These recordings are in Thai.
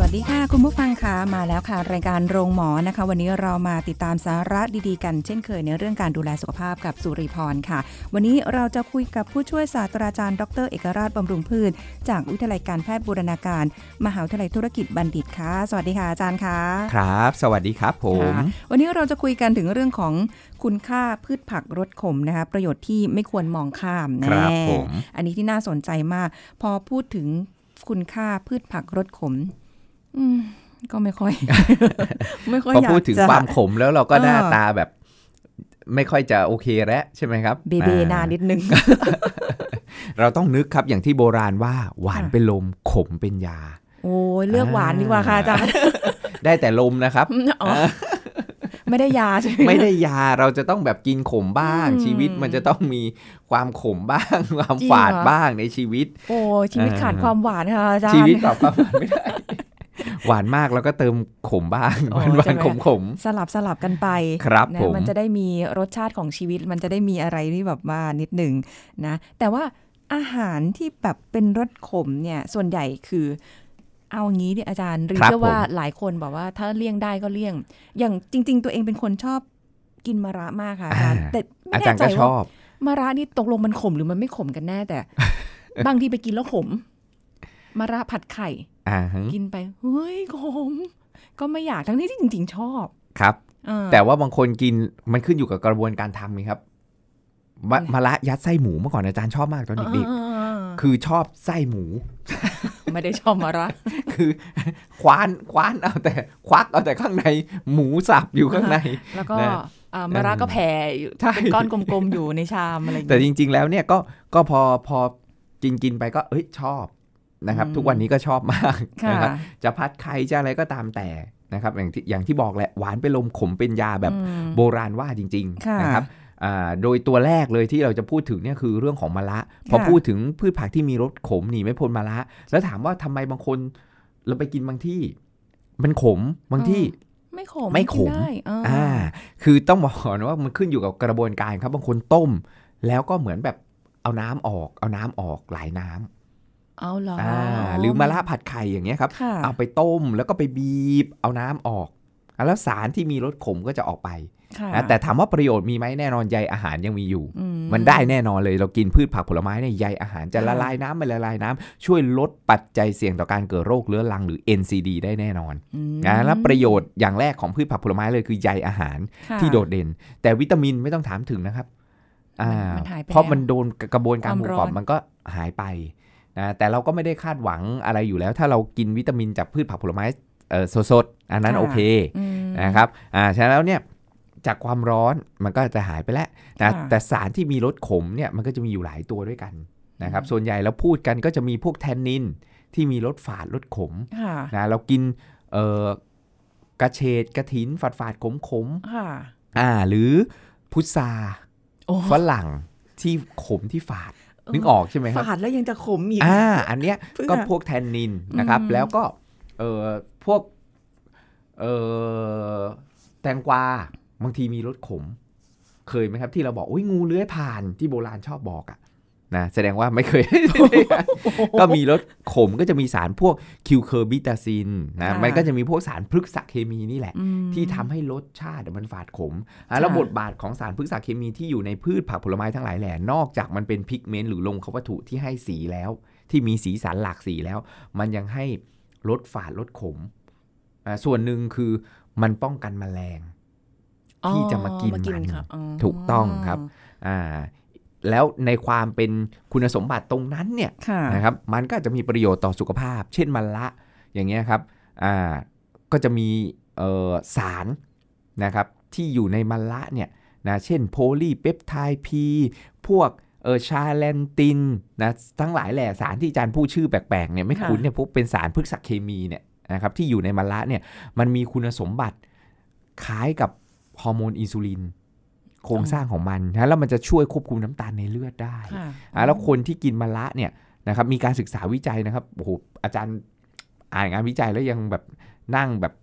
วัสดีค่ะ คุณผู้ฟังคะมาแล้วค่ะ รายการโรงหมอนะคะ วันนี้เรามาติดตามสาระดีๆ กันเช่นเคยในเรื่องการดูแลสุขภาพกับสุริพรค่ะ วันนี้เราจะคุยกับผู้ช่วยศาสตราจารย์ ดร เอกราชบำรุงพืช จากวิทยาลัยการแพทย์บูรณาการ มหาวิทยาลัยธุรกิจบัณฑิตค่ะ สวัสดีค่ะอาจารย์ค่ะครับ สวัสดีครับผมค่ะวันนี้เราจะคุยกันถึงเรื่องของคุณค่าพืชผักรสขมนะคะประโยชน์ที่ไม่ควรมองข้ามครับแน่ผมอันนี้ที่น่าสนใจมาก พอพูดถึงคุณค่าพืชผักรสขมอืม ก็ไม่ค่อย ไม่ค่อยพออยากพูดถึงจะความขมแล้วเราก็เออหน้าตาแบบ ไม่ค่อยจะโอเคแล้วใช่ไหมครับ เบเบอ่นานนิดนึง เราต้องนึกครับอย่างที่โบราณว่า หวานค่ะเป็นลมขมเป็นยา โอ้ยเลือกหวานดีกว่าค่ะอาจารย์ได้แต่ลมนะครับอ๋อไม่ได้ยาใช่ไหมไม่ได้ยาเราจะต้องแบบกินขมบ้างอืมชีวิตมันจะต้องมีความขมบ้าง ความจริงฝาดเหรอบ้างในชีวิต โอ้ชีวิตเออขาดความหวานค่ะอาจารย์ชีวิตแบบความหวานไม่ได้ หวานมากแล้วก็เติมขมบ้างอ๋อหวานใช่ไหมขมขมสลับสลับกันไปครับนะผมมันจะได้มีรสชาติของชีวิต มันจะได้มีอะไรที่แบบว่านิดหนึ่งนะ แต่ว่าอาหารที่แบบเป็นรสขมเนี่ยส่วนใหญ่คือเอางี้ดิอาจารย์หรือครับเชื่อว่าผมหลายคนบอกว่าถ้าเลี่ยงได้ก็เลี่ยง อย่างจริง ๆ ตัวเองเป็นคนชอบกินมะระมากค่ะอาจารย์อ่าแต่ไม่อาแน่จารย์ใจก็ชว่าอบมะระนี่ตกลงมันขมหรือมันไม่ขมกันแน่แต่ บางทีไปกินแล้วขมมะระผัดไข่อ่าฮะ กินไปเฮ้ยขมก็ไม่อยากทั้งที่จริง ๆ ชอบครับเออแต่ว่าบางคนกินมันขึ้นอยู่กับกระบวนการทำนี่ครับมะอืมมะระยัดไส้หมูเมื่อก่อนอาจารย์ชอบมากตอนเด็กอ่าๆคือชอบไส้หมู ไม่ได้ชอบมะระคือคว้านคว้านเอาแต่ควักเอาแต่ข้างในหมูสับอยู่ข้างใน แล้วก็นะอ่ามะระก็แผ่อยู่ใช่เป็นก้อนกลมๆอยู่ในชามอะไรอย่างแต่เงี้ยจริง ๆ แล้วเนี่ยก็ก็พอพอกินกินไปก็เอ้ยชอบ นะครับอืมทุกวันนี้ก็ชอบมากค่ะนะครับจะพัดไข่จะอะไรก็ตามแต่นะครับอย่างที่อย่างที่บอกแหละหวานเป็นลมขมเป็นยาแบบอืมโบราณว่าจริงค่ะๆนะครับอ่าโดยตัวแรกเลยที่เราจะพูดถึงเนี่ยคือเรื่องของมะระพอค่ะพูดถึงพืชผักที่มีรสขมหนีไม่พ้นมะระแล้วถามว่าทำไมบางคนเราไปกินบางที่ มันขมบางที่ไม่ขมไม่ขมกินได้อ่าอ่า คือต้องบอกก่อนว่ามันขึ้นอยู่กับกระบวนการครับบางคนต้ม แล้วก็เหมือนแบบเอาน้ำออก เอาน้ำออกหลายน้ำ เอาเหรออ่าหรือมะระผัดไข่อย่างเงี้ยครับค่ะเอาไปต้มแล้วก็ไปบีบเอาน้ำออก แล้วสารที่มีรสขมก็จะออกไปค่ะนะแต่ถามว่าประโยชน์มีไหมแน่นอนใยอาหารยังมีอยู่อืมันได้แน่นอนเลยเรากินพืชผักผลไม้เนี่ยใยอาหารจะค่ะละลายน้ำมันละลายน้ำช่วยลดปัจจัยเสี่ยงต่อการเกิดโรคเรื้อรังหรือ NCD ได้แน่นอนอืมนะและประโยชน์อย่างแรกของพืชผักผลไม้เลยคือใยอาหารค่ะที่โดดเด่น แต่วิตามินไม่ต้องถามถึงนะครับอ่ามันหายไปเพราะแล้วมันโดนกระบวนการความหมู่ร้กรออนบมันก็หายไป นะแต่เราก็ไม่ได้คาดหวังอะไรอยู่แล้ว ถ้าเรากินวิตามินจากพืชผักผลไม้เอ่อสดๆอันนั้นค่ะโอเคอืมนะครับอ่าฉะนั้นแล้วเนี่ยจากความร้อนมันก็จะหายไปแล้วนะค่ะแต่สารที่มีรสขมเนี่ยมันก็จะมีอยู่หลายตัวด้วยกันนะครับส่วนใหญ่แล้วพูดกันก็จะมีพวกแทนนินที่มีรสฝาดรสขมค่ะนะเรากินเอ่อกระเฉดกระถินฝาดฝาดขมขมๆค่ะอ่าหรือพุทราโอ้ฝรั่งที่ขมที่ฝาด นึกออกใช่ไหมครับฝาดแล้วยังจะขมอีกอ่าอันเนี้ยเพื่อก็พวกแทนนินนะครับอืมแล้วก็เอ่อพวกเอ่อแตงกวาบางทีมีรสขม เคยไหมครับ ที่เราบอกโอ้ยงูเลื้อยผ่านที่โบราณชอบบอกอะ นะแสดงว่าไม่เคย ก็มีรสขมก็จะมีสารพวก cucurbitacin นะคะมันก็จะมีพวกสารพฤกษเคมีนี่แหละอืมที่ทำให้รสชาติมันฝาดขมอะค่ะแล้วบทบาทของสารพฤกษเคมีที่อยู่ในพืชผักผลไม้ทั้งหลายแหล่นอกจากมันเป็น pigment หรือรงควัตถุที่ให้สีแล้ว ที่มีสีสันหลากสีแล้ว มันยังให้ลดฝาดลดขมอะส่วนหนึ่งคือมันป้องกันแมลงที่จะมากินอ๋อมันครับอ๋อถูกต้องครับ อ่า แล้วในความเป็นคุณสมบัติตรงนั้นเนี่ยค่ะนะครับมันก็จะมีประโยชน์ต่อสุขภาพ เช่นมันละอย่างเงี้ยครับอ่าก็จะมีเอ่อสารนะครับที่อยู่ในมันละเนี่ยนะเช่นโพลีเปปไทด์พีพวกเออชาแลนตินนะทั้งหลายแหล่สารที่อาจารย์พูดชื่อแปลกๆเนี่ยไม่ค่ะคุ้นเนี่ยพวกเป็นสารพฤกษเคมีเนี่ยนะครับที่อยู่ในมะระเนี่ยมันมีคุณสมบัติคล้ายกับฮอร์โมนอินซูลิน โครงสร้างของมันนะแล้วมันจะช่วยควบคุมน้ำตาลในเลือดได้ค่ะอะแล้วคนที่กินมะระเนี่ยนะครับมีการศึกษาวิจัยนะครับโอ้โหอาจารย์อ่านงานวิจัยแล้วยังแบบนั่งแบบ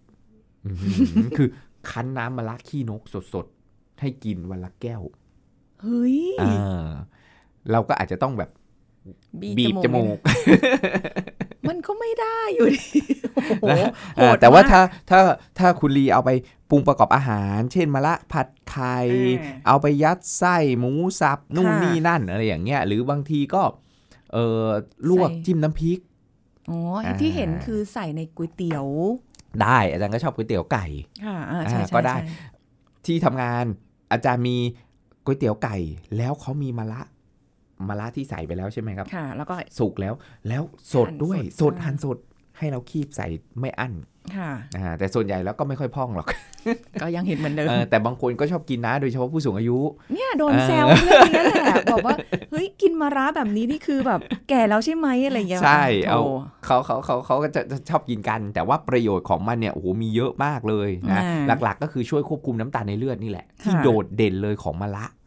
อื้อหือคือคั้นน้ำมะระขี้นกสดๆ ให้กินวันละแก้ว เฮ้ยอ่าเราก็อาจจะต้องแบบบีบจมูก มันก็ไม่ได้อยู่ดีโอ้โห นะโหอ่าดแต่ว่ามกถ้าถ้าถ้าคุณลีเอาไปปรุงประกอบอาหาร เช่นมะระผัดไข่อ่าเอาไปยัดไส้หมูสับนู่นค่ะนี่นั่นอะไรอย่างเงี้ยหรือบางทีก็เออลวกใส่จิ้มน้ำพริกอ๋อไอ้อ่าที่เห็นคือใส่ในก๋วยเตี๋ยว ได้อาจารย์ก็ชอบก๋วยเตี๋ยวไก่ค่ะอ่าใช่อ่าใช่ก็ได้ใช่ที่ทำงานอาจารย์มีก๋วยเตี๋ยวไก่ แล้วเขามีมะระมะระที่ใส่ไปแล้วใช่ไหมครับ ค่ะ แล้วก็สุกแล้ว แล้วสดหั่นด้วยสสดดอ่าหั่นสด ให้เราคีบใส่ไม่อั้นค่ะอ่าแต่ส่วนใหญ่แล้วก็ไม่ค่อยพองหรอก ก็ยังเห็นเหมือนเดิมเออแต่บางคนก็ชอบกินนะโดยเฉพาะผู้สูงอายุ เนี่ยโดนเออแซวเรื่องนี้แหละบอกว่าเฮ้ยกินมะระแบบนี้นี่คือแบบแก่แล้วใช่ไหมอะไรอย่างเงี้ยใช่เอาโถเขาเขาเขาเขาก็จะจะชอบกินกัน แต่ว่าประโยชน์ของมันเนี่ยโอ้โหมีเยอะมากเลยนะอ่าหลักๆ ก็คือช่วยควบคุมน้ำตาลในเลือดนี่แหละที่ค่ะโดดเด่นเลยของมะระอืม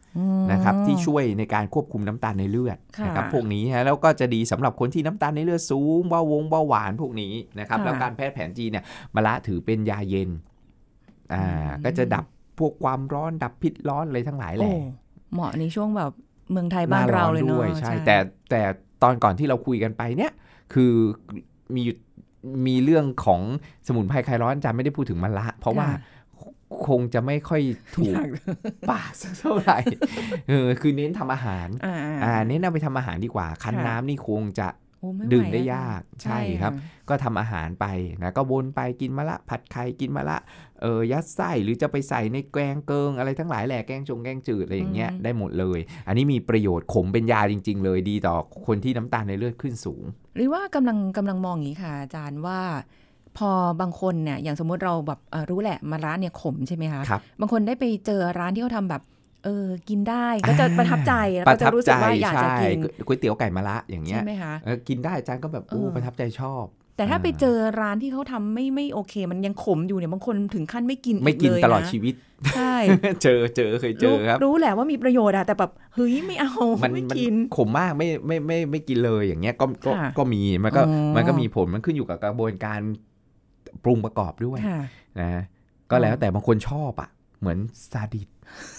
นะครับที่ช่วยในการควบคุมน้ำตาลในเลือดค่ะนะครับพวกนี้ฮะแล้วก็จะดีสำหรับคนที่น้ำตาลในเลือดสูงเบาหวงเบาหวานพวกนี้นะครับค่ะแล้วการแพทย์แผนจีนเนี่ยมะระถือเป็นยาเย็นอ่าอืมก็จะดับพวกความร้อนดับพิษร้อนอะไรทั้งหลายแหโอ้ละเหมาะในช่วงแบบเมืองไทยบ้านเราเลยหเนาะด้วยใช่แต่แต่ตอนก่อนที่เราคุยกันไปเนี่ยคือมีอยู่มีเรื่องของสมุนไพรคลายร้อนอาจารย์ไม่ได้พูดถึงมะระเพราะว่า ค่ะคงจะไม่ค่อยถูกอยากปากสักเท่าไหร่เออคือเน้นทำอาหารอ่าอ่าเน้นเอาไปทำอาหารดีกว่า คั้นค่ะน้ำนี่คงจะโอ้ไม่ไหวดื่มได้อะยากใช่ครับะก็ทำอาหารไปนะก็วนไปกินมะละ ผัดไข่กินมะละเออยัดไส้หรือจะไปใส่ในแกงเกิงอะไรทั้งหลายแหละแกงจงแกงจืดอะไรอย่างเงี้ยอืมได้หมดเลย อันนี้มีประโยชน์ขมเป็นยาจริง ๆ เลยดีต่อคนที่น้ำตาลในเลือดขึ้นสูง หรือว่ากำลังกำลังมองอย่างนี้ค่ะอาจารย์ว่า พอบางคนเนี่ยอย่างสมมุติเราแบบเอ่อรู้แหละมาร้านเนี่ยขมใช่ไหมคะครับบางคนได้ไปเจอร้านที่เขาทำแบบเออ กินได้ก็จะอ่าประทับใจแล้วปก็ระจะทับรู้สึใจกว่าอยากจะใช่กินก๋วยเตี๋ยวไก่มะละอย่างเงี้ใช่ยไหมคะเออกินได้อาจารย์ก็แบบโอ้เออประทับใจชอบ แต่ถ้าอ่าไปเจอร้านที่เขาทำไม่ไม่โอเค มันยังขมอยู่เนี่ยบางคนถึงขั้นไม่กินไม่กินเลยตลอดนะชีวิตใช่เจอเจอเคยเจอครับ รู้แหละว่ามีประโยชน์อะแต่แบบเฮ้ยไม่เอามันไม่มันกินขมมากไม่ไม่ไม่ไม่กินเลยอย่างเงี้ยก็ก็ค่ะก็มีมันก็อ๋อมันก็มีผลมันขึ้นอยู่กับกระบวนการ ปรุงประกอบด้วยค่ะนะก็แล้วแต่บางคนชอบอะ เหมือนซาดิส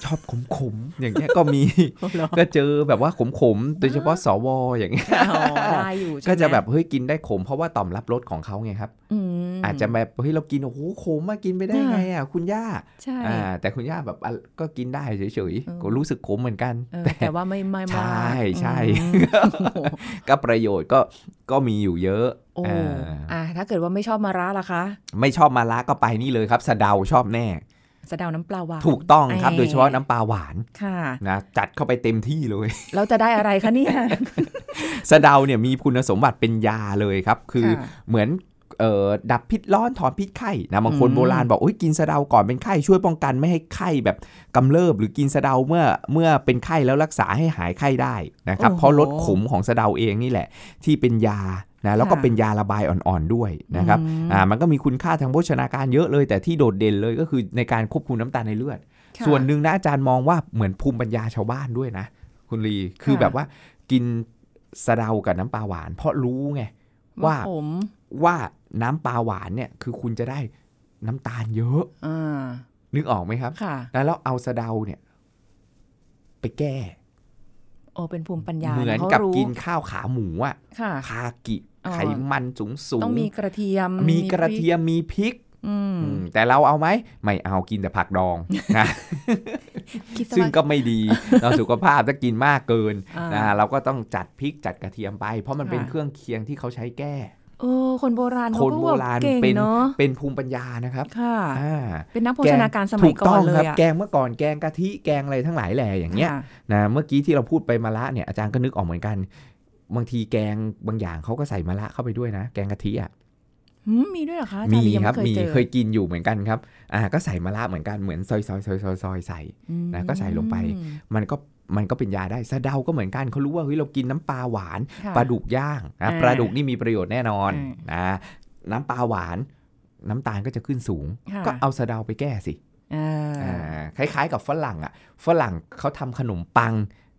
ชอบขมๆอย่างเงี้ยก็มี ก็เจอแบบว่าขมๆโดยเฉพาะสวอย่างเงี้ยอ๋อได้อยู่ใช่ไหมก็จะแบบเฮ้ยกินได้ขมเพราะว่าต่อมรับรสของเขาไงครับอืมอาจจะแบบเฮ้ยเรากินโอ้โหขมมากินไปได้ไงอะคุณย่าใช่อ่าแต่คุณย่าแบบอะก็กินได้เฉยเออๆก็รู้สึกขมเหมือนกันเออแต่แต่ว่าไม่ไม่มากใช่ใช่อืมโอ้โหก็ประโยชน์ก็ก็มีอยู่เยอะโอ้อ่าอะถ้าเกิดว่าไม่ชอบมาระล่ะคะ ไม่ชอบมาละก็ไปนี่เลยครับสะเดาชอบแน่ สะเดาน้ำปลาหวาน ถูกต้องครับเอ่อโดยเฉพาะน้ำปลาหวานค่ะนะจัดเข้าไปเต็มที่เลย เราจะได้อะไรคะเนี่ยสะเดาเนี่ยมีคุณสมบัติเป็นยาเลยครับ คือค่ะเหมือนเอ่อดับพิษร้อนถอนพิษไข้นะบางคนอืมโบราณบอกโอ้ยกินสะเดาก่อนเป็นไข้ช่วยป้องกันไม่ให้ไข้แบบกำเริบหรือกินสะเดาเมื่อเมื่อเป็นไข้แล้วรักษาให้หายไข้ได้นะครับเพราะลดขมของสะเดาเองนี่แหละ ที่เป็นยา นะแล้วก็เป็นยาระบายอ่อนๆด้วยนะครับอืมอ่ามันก็มีคุณค่าทางโภชนาการเยอะเลย แต่ที่โดดเด่นเลยก็คือในการควบคุมน้ำตาลในเลือดค่ะส่วนหนึ่งนะอาจารย์มองว่าเหมือนภูมิปัญญาชาวบ้านด้วยนะ คุณลีคือค่ะแบบว่ากินสะเดากับน้ำปลาหวาน เพราะรู้ไงว่าผมว่าน้ำปลาหวานเนี่ยคือคุณจะได้น้ำตาลเยอะอ่านึกออกไหมครับค่ะแล้วเอาสะเดาเนี่ย ไปแก้โอ้เป็นภูมิปัญญาเหมือนขากับรู้กินข้าวขาหมูอะค่ะคากิอ๋อ ไขมันสูงสูงต้องมีกระเทียม มีกระพเทียมมีพริกอืมอืมแต่เราเอาไหมไม่เอากินแต่ผักดองนะคิดซะซึ่งว่าก็ไม่ดีเราสุขภาพถ้ากินมากเกินอ่านะเราก็ต้องจัดพริกจัดกระเทียมไป เพราะมันค่ะเป็นเครื่องเคียงที่เขาใช้แก้เออคนโบราณคเขานก็โบแบบราณเก่งเป็นเนาะเป็นภูมิปัญญานะครับค่ะอ่าเป็นนักโภชนาการสมัถูยกก่ต้ออนงเลครัยบอะแกงเมื่อก่อนแกงกะทิแกงอะไรทั้งหลายแหล่อย่างเงี้ยค่ะนะเมื่อกี้ที่เราพูดไปมะระเนี่ยอาจารย์ก็นึกออกเหมือนกัน บางทีแกงบางอย่างเขาก็ใส่มะระเข้าไปด้วยนะ แกงกะทิอะหืมมีด้วยเหรอคะอาจามีย์ยังครับไเคยมีเจอเคยกินอยู่เหมือนกันครับ อ่า ก็ใส่มะระเหมือนกันเหมือนซอยซอยซอยซอยซอยใส่อืมนะก็ใส่ลงไป มันก็มันก็เป็นยาได้สะเดาก็เหมือนกันเขารู้ว่าเฮ้ยเรากินน้ำปลาหวานค่ะปลาดุกย่างนะอ่าปลาดุกนี่มีประโยชน์แน่นอนอืมนะน้ำปลาหวาน น้ำตาลก็จะขึ้นสูงค่ะก็เอาสะเดาไปแก้สิอ่าอ่าคล้ายๆ กับฝรั่งอะฝรั่งเขาทำขนมปัง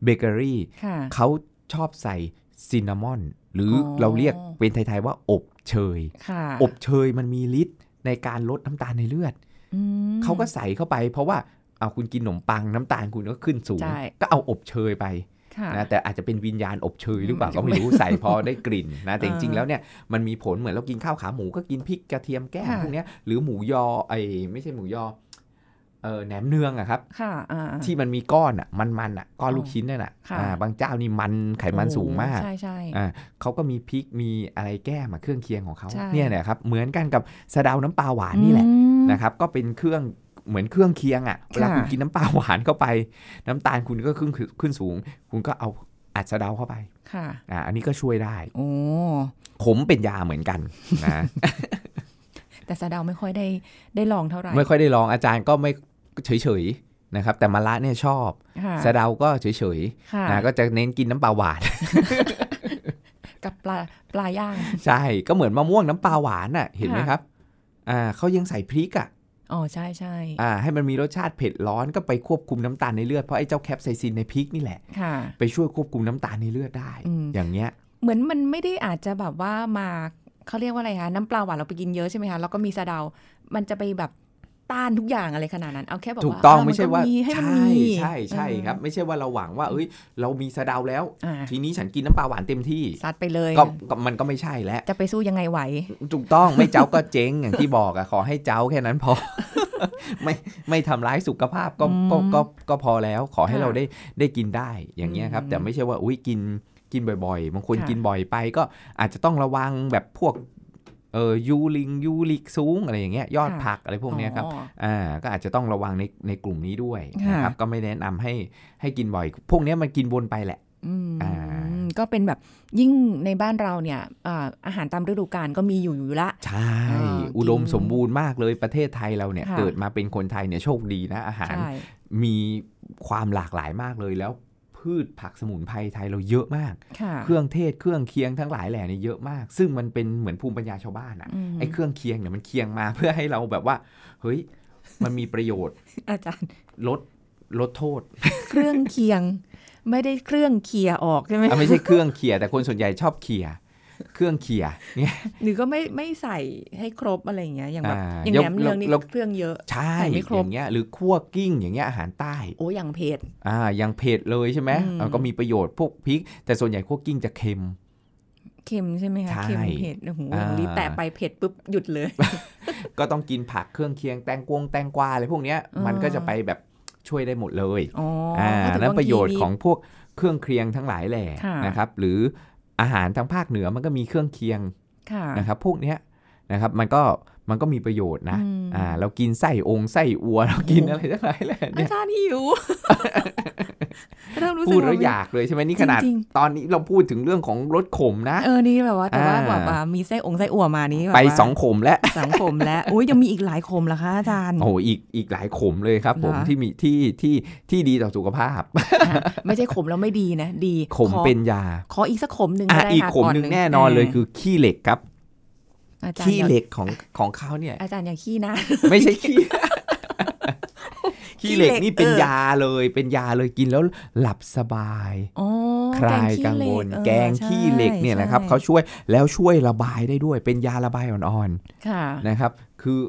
เบเกอรี่ค่ะเขาชอบใส่ ซินนามอน หรือออเราเรียกเป็นไทย ๆ ว่าอบเชยค่ะอบเชยมันมีฤทธิ์ในการลดน้ำตาลในเลือดอืมเขาก็ใส่เข้าไป เพราะว่าเอาคุณกินขนมปังน้ำตาลคุณก็ขึ้นสูงใช่ก็เอาอบเชยไปค่ะนะแต่อาจจะเป็นวิญญาณอบเชยหรือเปล่าอืมก็ไม่รู้ใส่พอได้กลิ่นนะแต่จริงๆอ่าแล้วเนี่ยมันมีผลเหมือนเรากินข้าวขาหมูก็กินพริกกระเทียมแก้มค่ะพวกเนี้ยหรือหมูยอไอ้ไม่ใช่หมูยอ เออแหนมเนืองอะครับค่ะอ่าที่มันมีก้อนอะมันๆอะก้อนลูกชิ้นนั่นอะค่ะอ่าบางเจ้านี่มันไขมันสูงมากใช่ใช่อ่าเขาก็มีพริกมีอะไรแก้มาเครื่องเคียงของเขาใช่เนี่ยแหละครับเหมือนกันกับสะเดาน้ำปลาหวานนี่แหละอืมนะครับ ก็เป็นเครื่องเหมือนเครื่องเคียงอะ่ะเวลาค่ะคุณกินน้ำปลาหวานเข้าไป น้ำตาลคุณก็ขึ้นขึ้นสูง คุณก็เอาอัดสะเดาเข้าไปค่ะอ่าอันนี้ก็ช่วยได้โอ้ขมเป็นยาเหมือนกันนะแต่สะเดาไม่ค่อยได้ได้ลองเท่าไหร่ไม่ค่อยได้ลองอาจารย์ก็ไม่ เฉยๆนะครับ แต่มะระเนี่ยชอบค่ะสะเดาก็เฉยค่ะๆนะก็จะเน้นกินน้ำปลาหวานกับปลาปลาย่าง ใช่ก็เหมือนมะม่วงน้ำปลาหวานน่ะเห็นไหมค่ะครับอ่าเขายังใส่พริกอะอ๋อใช่ใช่อ่าให้มันมีรสชาติเผ็ดร้อนก็ไปควบคุมน้ำตาลในเลือดเพราะไอ้เจ้าแคปไซซินในพริกนี่แหละค่ะไปช่วยควบคุมน้ำตาลในเลือดได้อืมอย่างเงี้ย เหมือนมันไม่ได้อาจจะแบบว่ามาเขาเรียกว่าอะไรคะน้ำปลาหวานเราไปกินเยอะใช่ไหมคะแล้วก็มีสะเดา มันจะไปแบบ ต้านทุกอย่างอะไรขนาดนั้น เอาแค่แบบถูกว่าต้องเนไม่ใช่ว่าก็ให้มันใช่มีใช่ใช่เออครับ ไม่ใช่ว่าเราหวังว่า เอ้ย เรามีสะเดาแล้วอ่าทีนี้ฉันกินน้ำปลาหวานเต็มที่ซัดไปเลยก็ก็มันก็ไม่ใช่แล้ว จะไปสู้ยังไงไหว ถูกต้องไม่เจ้าก็เจ๊งอย่างที่บอกอะขอให้เจ้าแค่นั้นพอไม่ไม่ทำร้ายสุขภาพก็อืมก็ก็ก็พอแล้ว ขอให้ค่ะเราได้ได้กินได้อย่างเงี้ยครับอืมแต่ไม่ใช่ว่าอุ้ยกินกินบ่อยๆ บางคนค่ะกินบ่อยไปก็อาจจะต้องระวังแบบพวก เออยูลิงยูริกสูงอะไรอย่างเงี้ยยอดผักอะไรพวกเนี้ยครับอ๋ออ่าก็อาจจะต้องระวังในในกลุ่มนี้ด้วยค่ะนะครับก็ไม่แนะนำให้ให้กินบ่อย พวกเนี้ยมันกินวนไปแหละอืมอ่าก็เป็นแบบยิ่งในบ้านเราเนี่ยอ่าอาหารตามฤดูกาลก็มีอยู่อยู่ละ ใช่อ่าอุดมกินสมบูรณ์มากเลยประเทศไทยเราเนี่ยค่ะเกิดมาเป็นคนไทยเนี่ยโชคดีนะ อาหารใช่มีความหลากหลายมากเลยแล้ว พืชผักสมุนไพรไทยเราเยอะมากค่ะเครื่องเทศเครื่องเคียงทั้งหลายแหล่เนี่ยเยอะมาก ซึ่งมันเป็นเหมือนภูมิปัญญาชาวบ้านอะมไอ้เครื่องเคียงเนี่ยมันเคียงมาเพื่อให้เราแบบว่า เฮ้ย มันมีประโยชน์ อาจารย์ลดลดโทษ เครื่องเคียง ไม่ได้เครื่องเคลียร์ออกใช่ไหมอะไม่ใช่เครื่องเคลียร์แต่คนส่วนใหญ่ชอบเคลียร์ เครื่องเคลียร์เนี่ยหรือก็ไม่ไม่ใส่ให้ครบอะไรอย่างเงี้ยอย่างแบบอ่าอย่างยแหกนมเนืองนี่แล้วเครื่องเยอะใช่ใส่ไม่ครบอย่างเงี้ยหรือคั่วกิ้งอย่างเงี้ยอาหารใต้โอ้อย่างเผ็ดอ่ายังเผ็ดเลยใช่ไหมอืมเออก็มีประโยชน์พวกพริก แต่ส่วนใหญ่คั่วกลิ้งจะเค็มเค็มใช่ไหมคะใช่เค็มเผ็ดโอ้โหอ่าอย่างนี้แตะไปเผ็ดปุ๊บหยุดเลย ก็ต้องกินผักเครื่องเคียงแตงกวงแตงกวาอะไรพวกเนี้ยอ่ามัมันก็จะไปแบบช่วยได้หมดเลยอ๋ออ่าก็ถือแล้วบางประโยชน์ทีของพวกเครื่องเคียงทั้งหลายแหล่ค่ะนะครับ หรือ อาหารทางภาคเหนือมันก็มีเครื่องเคียงค่ะนะครับพวกเนี้ยนะครับมันก็มันก็มีประโยชน์นะอืมอ่าเรากินไส้องค์ไส้อัว เรากินอะไรทั้งหลายแหล่อาเนี่ยจารย์หิว เริ่มรู้สึกพูดแล้วว่าอยากเลยใช่ไหมนี่ขนาดจริงตอนนี้เราพูดถึงเรื่องของรสขมนะ เออนี่แบบว่าแต่ว่าอ่าแบบว่ามีไส้องค์ไส้อั่วมานี้แบบไปว่าสองขมแล้วสังคมแล้วโอ้ยยังมีอีกหลายคมละคะอาจารย์โอ้โหอีกอีกหลายขมเลยครับ ผมเหรอที่มีที่ที่ที่ดีต่อสุขภาพอะไม่ใช่ขมแล้วไม่ดีนะ ดีขมขอเป็นยา ขออีกสักขมหนึ่งอะก็ได้อีกค่ะขมหนึ่งก่แน่นอนเลยาคือขี้เหล็กครับอาจารย์ขี้อย่าเหล็กของของเขาเนี่ย อาจารย์อย่างขี้นะ ไม่ใช่ขี้ ขี้เหล็กขี้เหล็กนี่เป็นเออยาเลย เป็นยาเลยกินแล้วหลับสบายอ๋อคลายแกังวลเออแกงขี้เหล็กเนี่ยนะครับใช่เขาช่วยแล้วช่วยระบายได้ด้วย เป็นยาระบายอ่อนค่ะๆนะครับ คือ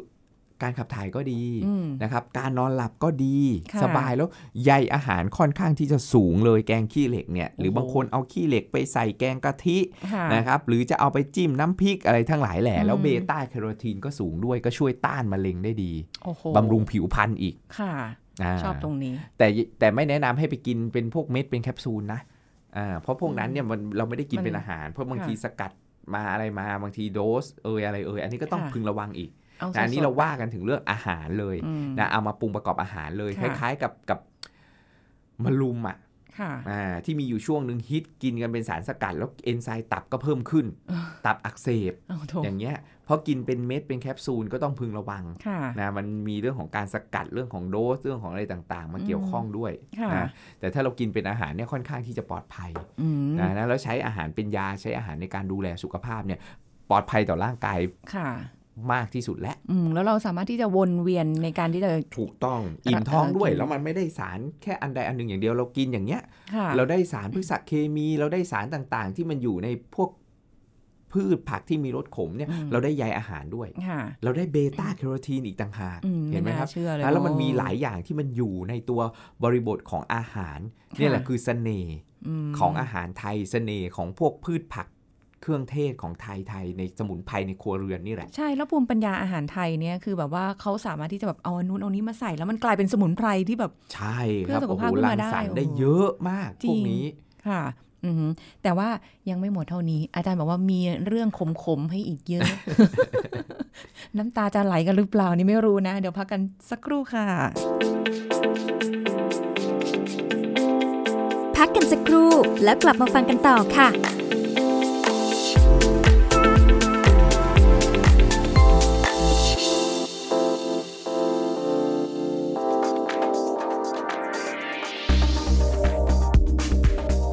การขับถ่ายก็ดีอืมนะครับ การนอนหลับก็ดีค่ะสบายแล้วใยอาหารค่อนข้างที่จะสูงเลยแกงขี้เหล็กเนี่ย หรือโอ้โหบางคนเอาขี้เหล็กไปใส่แกงกะทิค่ะนะครับ หรือจะเอาไปจิ้มน้ำพริกอะไรทั้งหลายแหล่อืมแล้วเบต้าแคโรทีนก็สูงด้วยก็ช่วยต้านมะเร็งได้ดีโอ้โหบำรุงผิวพรรณอีก ค่ะาชอบตรงนี้ แต่แต่ไม่แนะนำให้ไปกินเป็นพวกเม็ดเป็นแคปซูลนะอ่าเพราะพวกนั้นเนี่ยมันเราไม่ได้กินมันเป็นอาหาร เพราะบางค่ะทีสกัดมาอะไรมาบางทีโดสเอยอะไรเอยอันนี้ก็ต้องค่ะพึงระวังอีกเอานะอันนี้สดๆเราว่ากันถึงเรื่องอาหารเลยอืมนะเอามาปรุงประกอบอาหารเลยคค่ะล้าย ๆ กับกับมะลุมอะค่ะอ่าที่มีอยู่ช่วงหนึ่งฮิตกินกันเป็นสารสกัด แล้วเอนไซม์ตับก็เพิ่มขึ้นเออตับอักเสบเอาโถอย่างเงี้ย เพราะกินเป็นเม็ดเป็นแคปซูลก็ต้องพึงระวังค่ะนะมันมีเรื่องของการสกัดเรื่องของโดสเรื่องของอะไรต่างๆ มาเกี่ยวข้องด้วยค่ะนะแต่ถ้าเรากินเป็นอาหารเนี่ยค่อนข้างที่จะปลอดภัยอืมนะนะแล้วใช้อาหารเป็นยาใช้อาหารในการดูแลสุขภาพเนี่ยปลอดภัยต่อร่างกายค่ะมากที่สุดและอืมแล้วเราสามารถที่จะวนเวียนในการที่จะถูกต้องอิ่มท้องด้วยกินแล้วมันไม่ได้สารแค่อันใดอันหนึ่งอย่างเดียวเรากินอย่างเงี้ยค่ะเราได้สารพฤกษเคมีเราได้สารต่างๆ ที่มันอยู่ในพวก พืชผักที่มีรสขมเนี่ยอืมเราได้ใยอาหารด้วยค่ะเราได้เบต้าแคโรทีนอีกต่างหากอืมเห็นไหมครับาเชื่อเลยแล้วมันเอะมีหลายอย่างที่มันอยู่ในตัวบริบทของอาหารเนี่ยแหละคือเสน่ห์มของอาหารไทยเสน่ห์ของพวกพืชผักเครื่องเทศของไทยไทยในสมุนไพรในครัวเรือนนี่แหละ ใช่ แล้วภูมิปัญญาอาหารไทยเนี่ยคือแบบว่าเขาสามารถที่จะแบบเอาอันนู้นเอานี้มาใส่แล้วมันกลายเป็นสมุนไพรที่แบบ ใช่เพื่คอรับสุขโอ้โหภาพขึ้นรัมางได้สรรค์โอ้โหได้เยอะมากจริพวงกนี้ค่ะอือหือ แต่ว่ายังไม่หมดเท่านี้ อาจารย์บอกว่ามีเรื่องขมๆให้อีกเยอะ น้ำตาจะไหลกันหรือเปล่านี่ไม่รู้นะ เดี๋ยวพักกันสักครู่ค่ะ พักกันสักครู่แล้วกลับมาฟังกันต่อค่ะ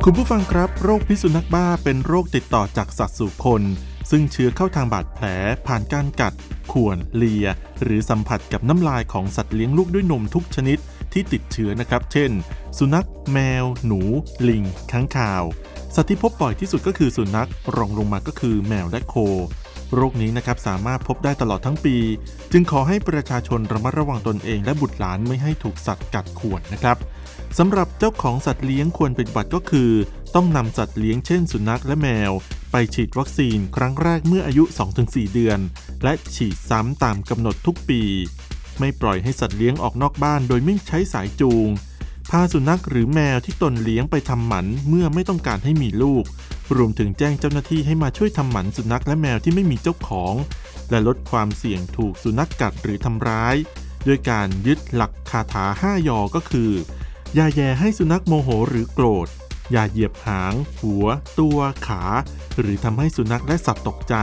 คุณผู้ฟังครับ โรคพิษสุนัขบ้าเป็นโรคติดต่อจากสัตว์สู่คน ซึ่งเชื้อเข้าทางบาดแผล ผ่านการกัด ข่วน เลีย หรือสัมผัสกับน้ำลายของสัตว์เลี้ยงลูกด้วยนมทุกชนิดที่ติดเชื้อนะครับ เช่น สุนัข แมว หนู ลิง ค้างคาว สัตว์ที่พบบ่อยที่สุดก็คือสุนัข รองลงมาก็คือแมวและโค โรคนี้นะครับสามารถพบได้ตลอดทั้งปี จึงขอให้ประชาชนระมัดระวังตนเองและบุตรหลานไม่ให้ถูกสัตว์กัดข่วนนะครับสำหรับเจ้าของสัตว์เลี้ยงควรปฏิบัติก็คือ ต้องนำสัตว์เลี้ยงเช่นสุนัขและแมว ไปฉีดวัคซีนครั้งแรกเมื่ออายุ 2-4 เดือน และฉีดซ้ำตามกำหนดทุกปี ไม่ปล่อยให้สัตว์เลี้ยงออกนอกบ้านโดยไม่ใช้สายจูงพาสุนัขหรือแมวที่ตนเลี้ยงไปทำหมันเมื่อไม่ต้องการให้มีลูก รวมถึงแจ้งเจ้าหน้าที่ให้มาช่วยทำหมันสุนัขและแมวที่ไม่มีเจ้าของ และลดความเสี่ยงถูกสุนัขกัดหรือทำร้าย ด้วยการยึดหลักคาถา5ยอก็คือ อย่าแย่ให้สุนัขโมโหหรือโกรธ อย่าเหยียบหาง หัว ตัวขา หรือทำให้สุนัขและสัตว์ตกใจ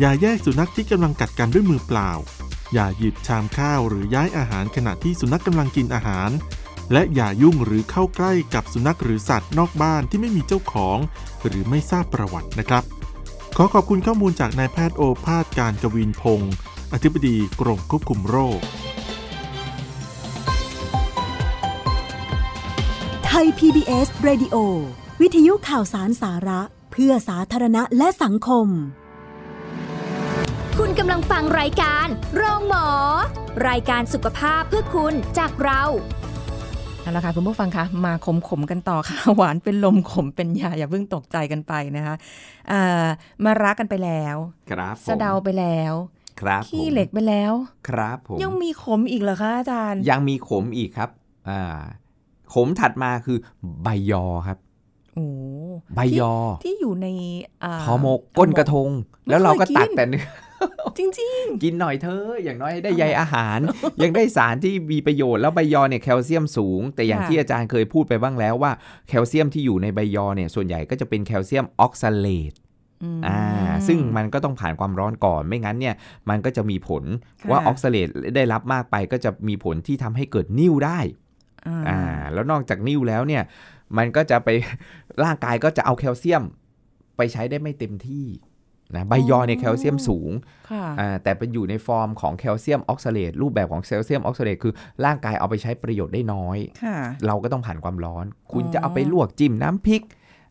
อย่าแยกสุนัขที่กำลังกัดกันด้วยมือเปล่า อย่าหยิบชามข้าวหรือย้ายอาหารขณะที่สุนัขกำลังกินอาหารและอย่ายุ่งหรือเข้าใกล้กับสุนัขหรือสัตว์นอกบ้านที่ไม่มีเจ้าของ หรือไม่ทราบประวัตินะครับ ขอขอบคุณข้อมูลจากนายแพทย์โอภาสการกวินพงศ์อธิบดีกรมควบคุมโรค ไทย PBS Radio วิทยุข่าวสารสาระ เพื่อสาธารณะและสังคม คุณกำลังฟังรายการโรงหมอ รายการสุขภาพเพื่อคุณจากเรา เอาละค่ะคุณผู้ฟังคะมาขมขมๆกันต่อค่ะ หวานเป็นลมขมเป็นยาอย่าเพิ่งตกใจกันไปนะคะอ่ามารักกันไปแล้วครับผมสะเดาไปแล้วครับขี้ผมเหล็กไปแล้ว ครับผมยังมีขมอีกเหรอคะอาจารย์ ยังมีขมอีกครับอ่าขมถัดมาคือใบยอครับโอ้ใบยอที่ที่อยู่ในอ่าหอหมกก้นกระทงไม่แล้วเราก็เคยกินตัดแต่เนื้อ จริงกินหน่อยเธอะอย่างน้อยได้ใยอาหาร ยังได้สารที่มีประโยชน์แล้วใบยอเนี่ยแคลเซียมสูง แต่อย่างค่ะที่อาจารย์เคยพูดไปบ้างแล้วว่าแคลเซียมที่อยู่ในใบยอเนี่ยส่วนใหญ่ก็จะเป็นแคลเซียมออกซาเลตๆอืมอ่าซึ่งมันก็ต้องผ่านความร้อนก่อนไม่งั้นเนี่ยมันก็จะมีผลค่ะว่าออกซาเลตได้รับมากไปก็จะมีผลที่ทำให้เกิดนิ่วได้อ่าอ่าแล้วนอกจากนิ่วแล้วเนี่ยมันก็จะไปร่างกายก็จะเอาแคลเซียมไปใช้ได้ไม่เต็มที่ นะใบยอเนี่ยแคลเซียมสูงค่ะอ่าแต่เป็นอยู่ในฟอร์มของแคลเซียมออกซาเลตรูปแบบของแคลเซียมออกซาเลตคือร่างกายเอาไปใช้ประโยชน์ได้น้อยค่ะเราก็ต้องผ่านความร้อน คุณอ๋อจะเอาไปลวกจิ้มน้ำพริก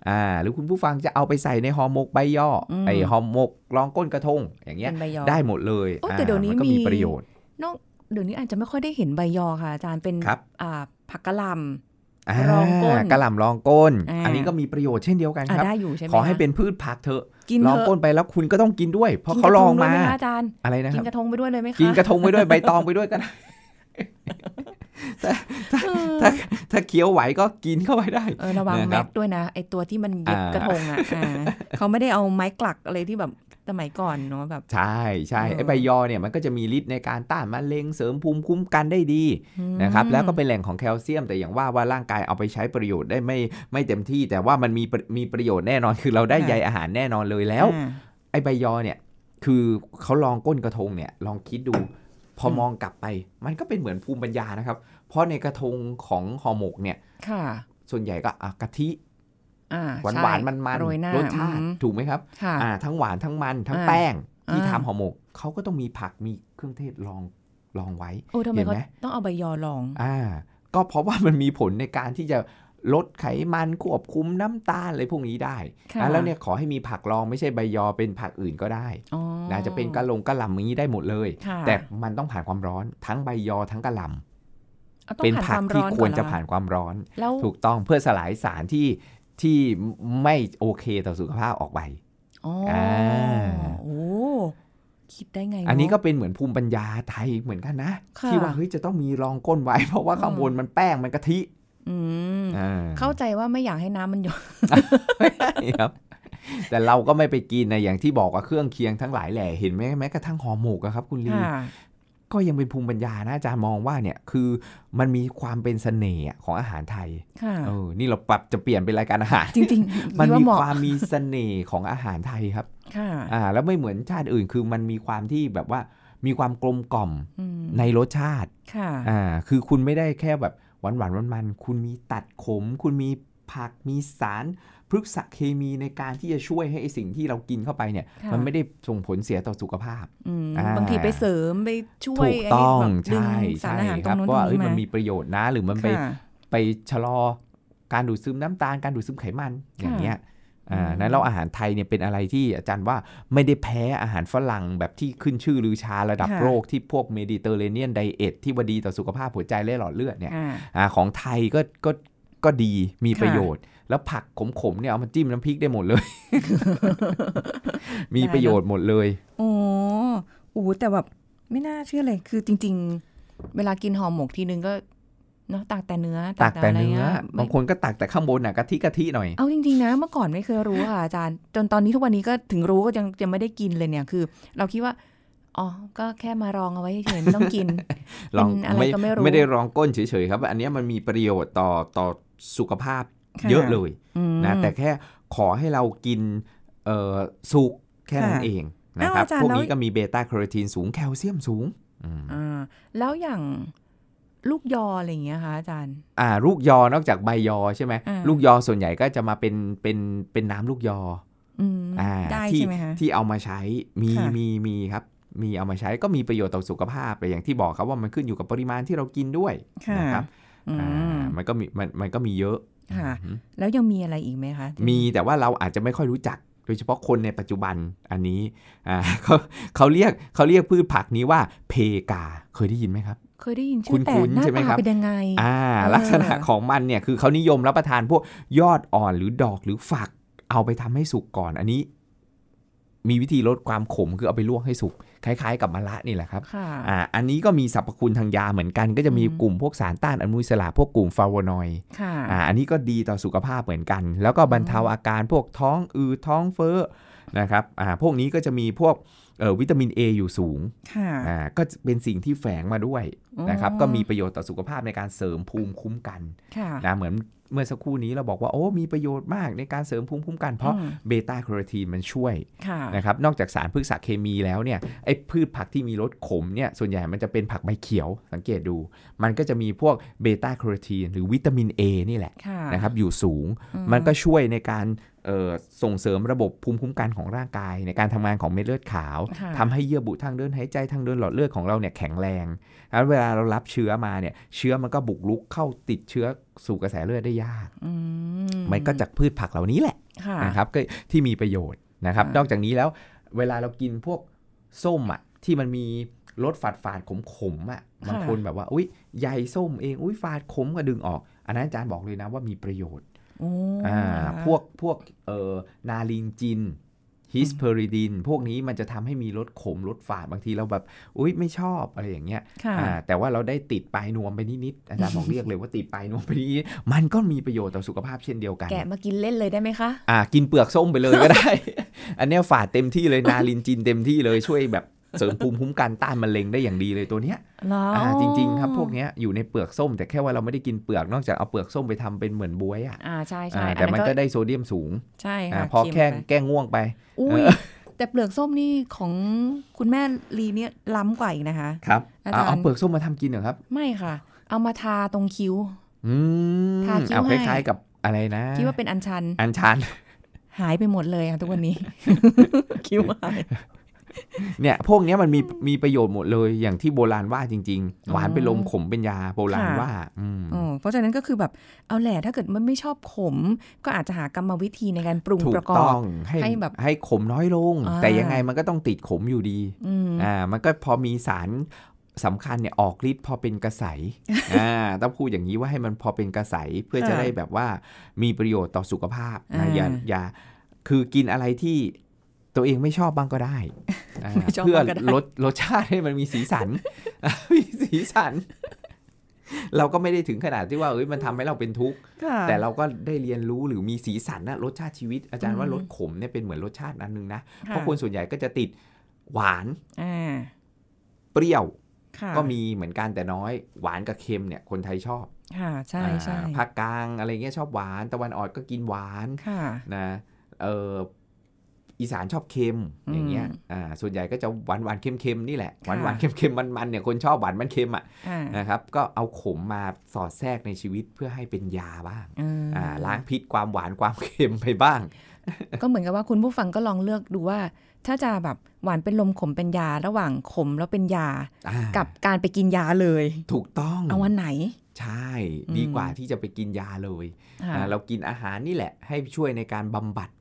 อ่าหรือคุณผู้ฟังจะเอาไปใส่ในห่อหมกใบย่ออมไอห่อหมกรองก้นกระทง อย่างเงี้ยเป็นใบยอได้หมดเลยโอ้แต่เดี๋ยวนี้มัก็มีมีประโยชน์นอกเดี๋ยวนี้อาจจะไม่ค่อยได้เห็นใบยอค่ะอาจารย์เป็นครับอ่าผักกะหล่อ่า รองก้นกระหล่ำรองก้นอ่าอันนี้ก็มีประโยชน์เช่นเดียวกันำอะครับได้อยู่ใช่ไหมขอให้คะเป็นพืชผักเถอะกินลองเถอะก้นไปแล้วคุณก็ต้องกินด้วย เพราะกินเขากลทองด้วยมาไหคะอาจารย์อะไรนะคกิรับนกระทงไปด้วยเลยไหมคะกินกระทงไปด้วยใบตองไปด้วยก็ได้เออถ้าถ้าเคี้ยวไหวก็กินเข้าไปได้เออระวังนะคแม็รับกด้วยนะไอตัวที่มันเย็บอ่ากระทงอะอ่าเขาไม่ได้เอาไม้กลักอะไรที่แบบ สมัยก่อนเนาะแบบใช่ใช่เออไอ้ใบยอเนี่ยมันก็จะมีฤทธิ์ในการต้านมะเร็งเสริมภูมิคุ้มกันได้ดีอืมนะครับแล้วก็เป็นแหล่งของแคลเซียม แต่อย่างว่าว่าร่างกายเอาไปใช้ประโยชน์ได้ไม่ไม่เต็มที่ แต่ว่ามันมีประมีประโยชน์แน่นอนคือเราได้ค่ะใยอาหารแน่นอนเลยแล้วอ่าไอ้ใบยอเนี่ยคือเขาลองก้นกระทงเนี่ยลองคิดดู พออมมองกลับไป มันก็เป็นเหมือนภูมิปัญญานะครับ เพราะในกระทงของห่อหมกเนี่ยค่ะส่วนใหญ่ก็อะกะทิอ่า หวานใช่หวานมันมันโรยหน้ารสชาติอืมถูกไหมครับค่ะอ่าทั้งหวานทั้งมันทั้งอ่าแป้งที่อ่าทำห่อหมกเขาก็ต้องมีผักมีเครื่องเทศรองรองไว้โอ้ทำไมเห็นเขาไหมต้องเอาใบยอลองอ่าก็เพราะว่ามันมีผลในการที่จะลดไขมันควบคุมน้ำตาลอะไรพวกนี้ได้ค่ะอะแล้วเนี่ยขอให้มีผักรองไม่ใช่ใบยอเป็นผักอื่นก็ได้อ๋อนะจะเป็นกะหลงกะหล่ำอย่างนี้ได้หมดเลยค่ะแต่มันต้องผ่านความร้อนทั้งใบยอทั้งกะหล่เอาต้ำเป็นองผ่านผัความที่ร้อนควรก่อจะเหอผ่านความร้อนแล้วถูกต้องเพื่อสลายสารที่ ที่ไม่โอเคต่อสุขภาพออกไปอ๋ออาโอ้คิดได้ไงเะอันนี้ก็เป็นเหมือนภูมิปัญญาไทยเหมือนกันนะค่ะที่ว่าเฮ้ยจะต้องมีรองก้นไว้ เพราะว่าข้างบนมันแป้งมันกะทิอืมอ่าเข้าใจว่าไม่อยากให้น้ำมันหยดครับ แต่เราก็ไม่ไปกินนะอย่างที่บอกว่าเครื่องเคียงทั้งหลายแหล่เห็นไหมแม้กระทั่งห่อหมกอะครับ คุณลีค่ะ ก็ยังเป็นภูมิปัญญานะอาจารย์มองว่าเนี่ยคือมันมีความเป็นเสน่ห์อะของอาหารไทยค่ะเออนี่เราปรับจะเปลี่ยนเป็นรายการอาหารจริงๆ มันพี่มีเหะความมีเสน่ห์ของอาหารไทยครับค่ะอ่าแล้วไม่เหมือนชาติอื่นคือมันมีความที่แบบว่ามีความกลมกล่อมอืมในรสชาติค่ะอ่าคือคุณไม่ได้แค่แบบหวานหวานมันมันๆคุณมีตัดขม คุณมี ผักมีสารพฤกษเคมีในการที่จะช่วยให้ไอสิ่งที่เรากินเข้าไปเนี่ยค่ะมันไม่ได้ส่งผลเสียต่อสุขภาพอืมอ่าบางทีไปเสริมไปช่วยถูกต้องไแบบดึใช่สารใช่อาหารตครรังบนู้นว่าตรงเอ้ยนี้มันมามีประโยชน์นะ หรือมันไปค่ะไปชะลอการดูดซึมน้ำตาลการดูดซึมไขมันอย่างเงี้ยอ่าอืมนั้นเราอาหารไทยเนี่ยเป็นอะไรที่อาจารย์ว่าไม่ได้แพ้อาหารฝรั่งแบบที่ขึ้นชื่อลือชาระดับโลกที่พวกเมดิเตอร์เรเนียนไดเอทที่ว่าดีต่อสุขภาพหัวใจและหลอดเลือดเนี่ยอ่าอ่าของไทยก็ก็ ก็ดีมีค่ะประโยชน์ แล้วผักขมๆเนี่ยเอามาจิ้มน้ำพริกได้หมดเลย มีประโยชน์หมดเลยโอ้โอ้แต่แบบไม่น่าเชื่อเลย คือจริง ๆ เวลากินห่อหมกทีนึงก็เนาะตักแต่เนื้อตักแต่ะไรเนื้องี้ยบางคนก็ตักแต่ข้างบนน่ะกะทิกะทิหน่อยเอาจริงๆนะเมื่อก่อนไม่เคยรู้ค่ะอาจารย์ จนตอนนี้ทุกวันนี้ก็ถึงรู้ก็ยังยังไม่ได้กินเลยเนี่ยคือ เราคิดว่าอ๋อ ก็แค่มารองเอาไว้เฉยๆไม่ต้องกินลองเป็นอะไรไม่ก็ไม่รู้ ไม่ได้รองก้นเฉยๆครับ อันเนี้ยมันมีประโยชน์ต่อต่อ สุขภาพค่ะเยอะเลยอืมนะแต่แค่ขอให้เรากินเอ่อสุกแค่นั้นค่ะเองนะครับอ้าวอาจารย์พวกแล้วนี้ก็มีเบต้าแคโรทีนสูงแคลเซียมสูงอืมอ่าแล้วอย่างลูกยออะไรอย่างเงี้ยค่ะอาจารย์ อ่า ลูกยอนอกจากใบยอใช่ไหมอ่าลูกยอส่วนใหญ่ก็จะมาเป็นเป็นเป็นน้ำลูกยออืมอ่าได้ที่ใช่ไหมคะที่เอามาใช้มีค่ะมีมีครับ มีเอามาใช้ก็มีประโยชน์ต่อสุขภาพแต่อย่างที่บอกครับว่ามันขึ้นอยู่กับปริมาณที่เรากินด้วยค่ะนะครับอือ่า มมันก็มีมันมันก็มีเยอะค่ะอืมแล้วยังมีอะไรอีกไหมคะที่มีแต่ว่าเราอาจจะไม่ค่อยรู้จัก โดยเฉพาะคนในปัจจุบันอันนี้อ่าเขาเขาเรียกเขาเรียกพืชผักนี้ว่าเพกาเคยได้ยินไหมครับเคยได้ยินคุ้ชื่อนแต่ๆหน้าใช่ไหมตาครับเป็นยังไงอ่าเออลักษณะของมันเนี่ยคือเขานิยมรับประทานพวกยอดอ่อนหรือดอกหรือฝักเอาไปทำให้สุกก่อน อันนี้ มีวิธีลดความขมคือเอาไปลวกให้สุกคล้าย ๆ กับมะระนี่แหละครับค่ะอ่าอันนี้ก็มีสรรพคุณทางยาเหมือนกัน ก็จะมีอืมกลุ่มพวกสารต้านอนุมูลอิสระพวกกลุ่มฟลาโวนอยด์ค่ะอ่าอันนี้ก็ดีต่อสุขภาพเหมือนกัน แล้วก็บรรเทาอาการพวกท้องอืดท้องเฟ้อนะครับอ่าพวกนี้ก็จะมีพวกเอ่อ วิตามิน A อยู่สูงค่ะอ่าก็เป็นสิ่งที่แฝงมาด้วยนะครับอ๋อก็มีประโยชน์ต่อสุขภาพในการเสริมภูมิคุ้มกันค่ะนะเหมือนเมื่อสักครู่นี้เราบอกว่าโอ้มีประโยชน์มากในการเสริมภูมิคุ้มกันเพราะอืมเบต้าแคโรทีนมันช่วยค่ะนะครับนอกจากสารพฤกษเคมีแล้วเนี่ยไอ้พืชผักที่มีรสขมเนี่ยส่วนใหญ่มันจะเป็นผักใบเขียวสังเกตดู มันก็จะมีพวกเบต้าแคโรทีนหรือวิตามิน A นี่แหละค่ะนะครับอยู่สูงอืมันก็ช่วยในการเอ่อ ส่งเสริมระบบภูมิคุ้มกันของร่างกาย ในการทำงานของเม็ดเลือดขาวค่ะทำให้เยื่อบุทางเดินหายใจทางเดินหลอดเลือดของเราเนี่ยแข็งแรงแล้วเวลาเรารับเชื้อมาเนี่ย เชื้อมันก็บุกรุกเข้าติดเชื้อสู่กระแสเลือดได้ยากอืมันก็จากพืชผักเหล่านี้แหละค่ะนะครับก็ที่มีประโยชน์นะครับค่ะนอกจากนี้แล้วเวลาเรากินพวกส้มอะที่มันมีรสฝาดฝาดขมขมๆอะบางคนแบบว่า อุ้ยใยส้มเองอุ้ยฝาดขมก็ดึงออก อันนั้นอาจารย์บอกเลยนะว่ามีประโยชน์โอ้อ่านะคะพวกพวกเอ่อนาลิงจินฮิสเพอริดินพวกนี้มันจะทำให้มีรสขมรสฝาดบางทีเราแบบ อุ้ยไม่ชอบอะไรอย่างเงี้ยค่ะอ่าแต่ว่าเราได้ติดปลายนวมไปนิดๆอาจารย์บอกเรียกเลยว่าติดปลายนวมไปนิดๆมันก็มีประโยชน์ต่อสุขภาพเช่นเดียวกัน แกะมากินเล่นเลยได้ไหมคะอ่ากินเปลือกส้มไปเลยก็ได้ อันเนี้ยฝาดเต็มที่เลยนาลินจินเต็มที่เลยช่วยแบบ เสริมภูมิคุ้มกันต้านมะเร็งได้อย่างดีเลยตัวเนี้ยเหรออ่าจริง ๆ ครับพวกเนี้ยอยู่ในเปลือกส้ม แต่แค่ว่าเราไม่ได้กินเปลือกนอกจากเอาเปลือกส้มไปทำเป็นเหมือนบวยอะอ่าใช่ใช่อ่าอัแต่มันก็ก็ได้โซเดียมสูงใช่อ่าค่ะพอเมแค่ไปแก้ง่วงไปอุ้ยแต่เปลือกส้มนี่ของคุณแม่ลีเนี่ยล้ำกว่าอีกนะคะครับอาจารย์เอาเปลือกส้มมาทำกินเหรอครับ ไม่ค่ะ เอามาทาตรงคิ้วอืมทาคิ้วเอาคให้ล้ายๆกับอะไรนะคิดว่าเป็นอันชัน อันชัน หายไปหมดเลยค่ะทุกวันนี้ คิ้วหาย เนี่ยพวกเนี้ยมันมีมีประโยชน์หมดเลยอย่างที่โบราณว่าจริงอ๋อๆหวานเป็นลมขมเป็นยาโบราณค่ะว่าอืมอ๋อเพราะฉะนั้นก็คือแบบเอาแหละถ้าเกิดมันไม่ชอบขม ก็อาจจะหากรรมวิธีในการปรุงถูปกระกอต้บองให้ให้แบบให้ขมน้อยลงอ่าแต่ยังไงมันก็ต้องติดขมอยู่ดีอืมอ่ามันก็พอมีสารสำคัญเนี่ยออกฤทธิ์พอเป็นกระใสอ่าต้องพูดอย่างนี้ว่าให้มันพอเป็นกระใสเพื่อจะค่ะได้แบบว่ามีประโยชน์ต่อสุขภาพนะอ่าอย่าอย่าคือกินอะไรที่ ตัวเองไม่ชอบบ้างก็ได้อ่าไม่ชอบเพื่อบ้างก็ได้ลดรสชาติให้มันมีสีสัน มีสีสัน เราก็ไม่ได้ถึงขนาดที่ว่าเอ้ยมันทำให้เราเป็นทุกข์ค่ะแต่เราก็ได้เรียนรู้หรือมีสีสันนะรสชาติชีวิตอาจารย์ว่าอืมรสขมเนี่ยเป็นเหมือนรสชาติอันหนึงนะค่ะเพราะคนส่วนใหญ่ก็จะติดหวานอ่าเปรี้ยวค่ะก็มีเหมือนกันแต่น้อย หวานกับเค็มเนี่ยคนไทยชอบค่ะใช่ใช่อ่าภาคกลางอะไรเงี้ยชอบหวาน ตะวันออกก็กินหวานค่ะนะเออ อีสานชอบเค็มอย่างเงี้ยอืมอ่าส่วนใหญ่ก็จะหวานหวานๆเค็มเค็มๆนี่แหละหค่ะวานหวานๆเค็มเค็มมันมันๆเนี่ยคนชอบหวานมันเค็มอะอ่านะครับก็เอาขมมาสอดแทรกในชีวิตเพื่อให้เป็นยาบ้างอืมอ่าล้างพิษความหวานความเค็มไปบ้าง ก็เหมือนกับว่าคุณผู้ฟังก็ลองเลือกดูว่า ถ้าจะแบบหวานเป็นลมขมเป็นยาระหว่างขมแล้วเป็นยาอ่ากับการไปกินยาเลย ถูกต้องเอาวันไหนใช่อืมดีกว่าที่จะไปกินยาเลยค่ะอ่าเรากินอาหารนี่แหละ ให้ช่วยในการบำบัดอ่าอ่า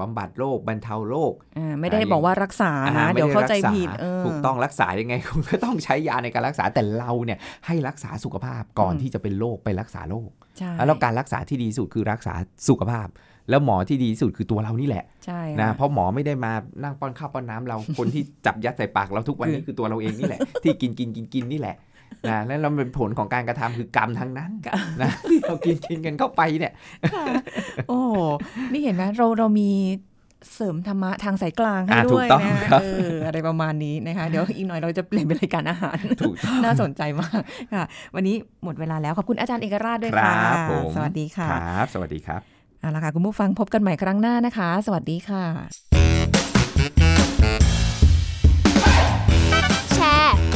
บำบัดโรคบรรเทาโรคอ่าไม่ได้อ่าบอกว่ารักษาอ่นะไม่เดี๋ยวเข้าใจรักษผิดเออถูกต้องรักษายังไงคุณก็ต้องใช้ยาในการรักษาแต่เราเนี่ยให้รักษาสุขภาพก่อนอืมที่จะเป็นโรคไปรักษาโรคใช่แล้วการรักษาที่ดีที่สุดคือรักษาสุขภาพ แล้วหมอที่ดีที่สุดคือตัวเรานี่แหละใช่นะค่ะเพราะหมอไม่ได้มานั่งป้อนข้าวป้อนน้ำเราคนที่จับยัดใส่ปากเราทุกวันนี้คือตัวเราเองนี่แหละที่กินกินกินกินนี่แหละ นะนั่นเราเป็นผลของการกระทำคือกรรมทั้งนั้นนะที่เรากินกินกันเข้าไปเนี่ยโอ้นี่เห็นไหมเราเรามีเสริมธรรมะทางสายกลางให้อ่าถูด้กวยต้องนะครับเอออะไรประมาณนี้นะคะ เดี๋ยวอีกหน่อยเราจะเปลี่ยนเป็นรายการอาหารถูกต้องน่าสนใจมากค่ะ วันนี้หมดเวลาแล้ว ขอบคุณอาจารย์เอกราชด้วยคค่ะรับผมสวัสดีค่ะครับ สวัสดีครับเอาละค่ะ คุณผู้ฟังพบกันใหม่ครั้งหน้านะคะ สวัสดีค่ะ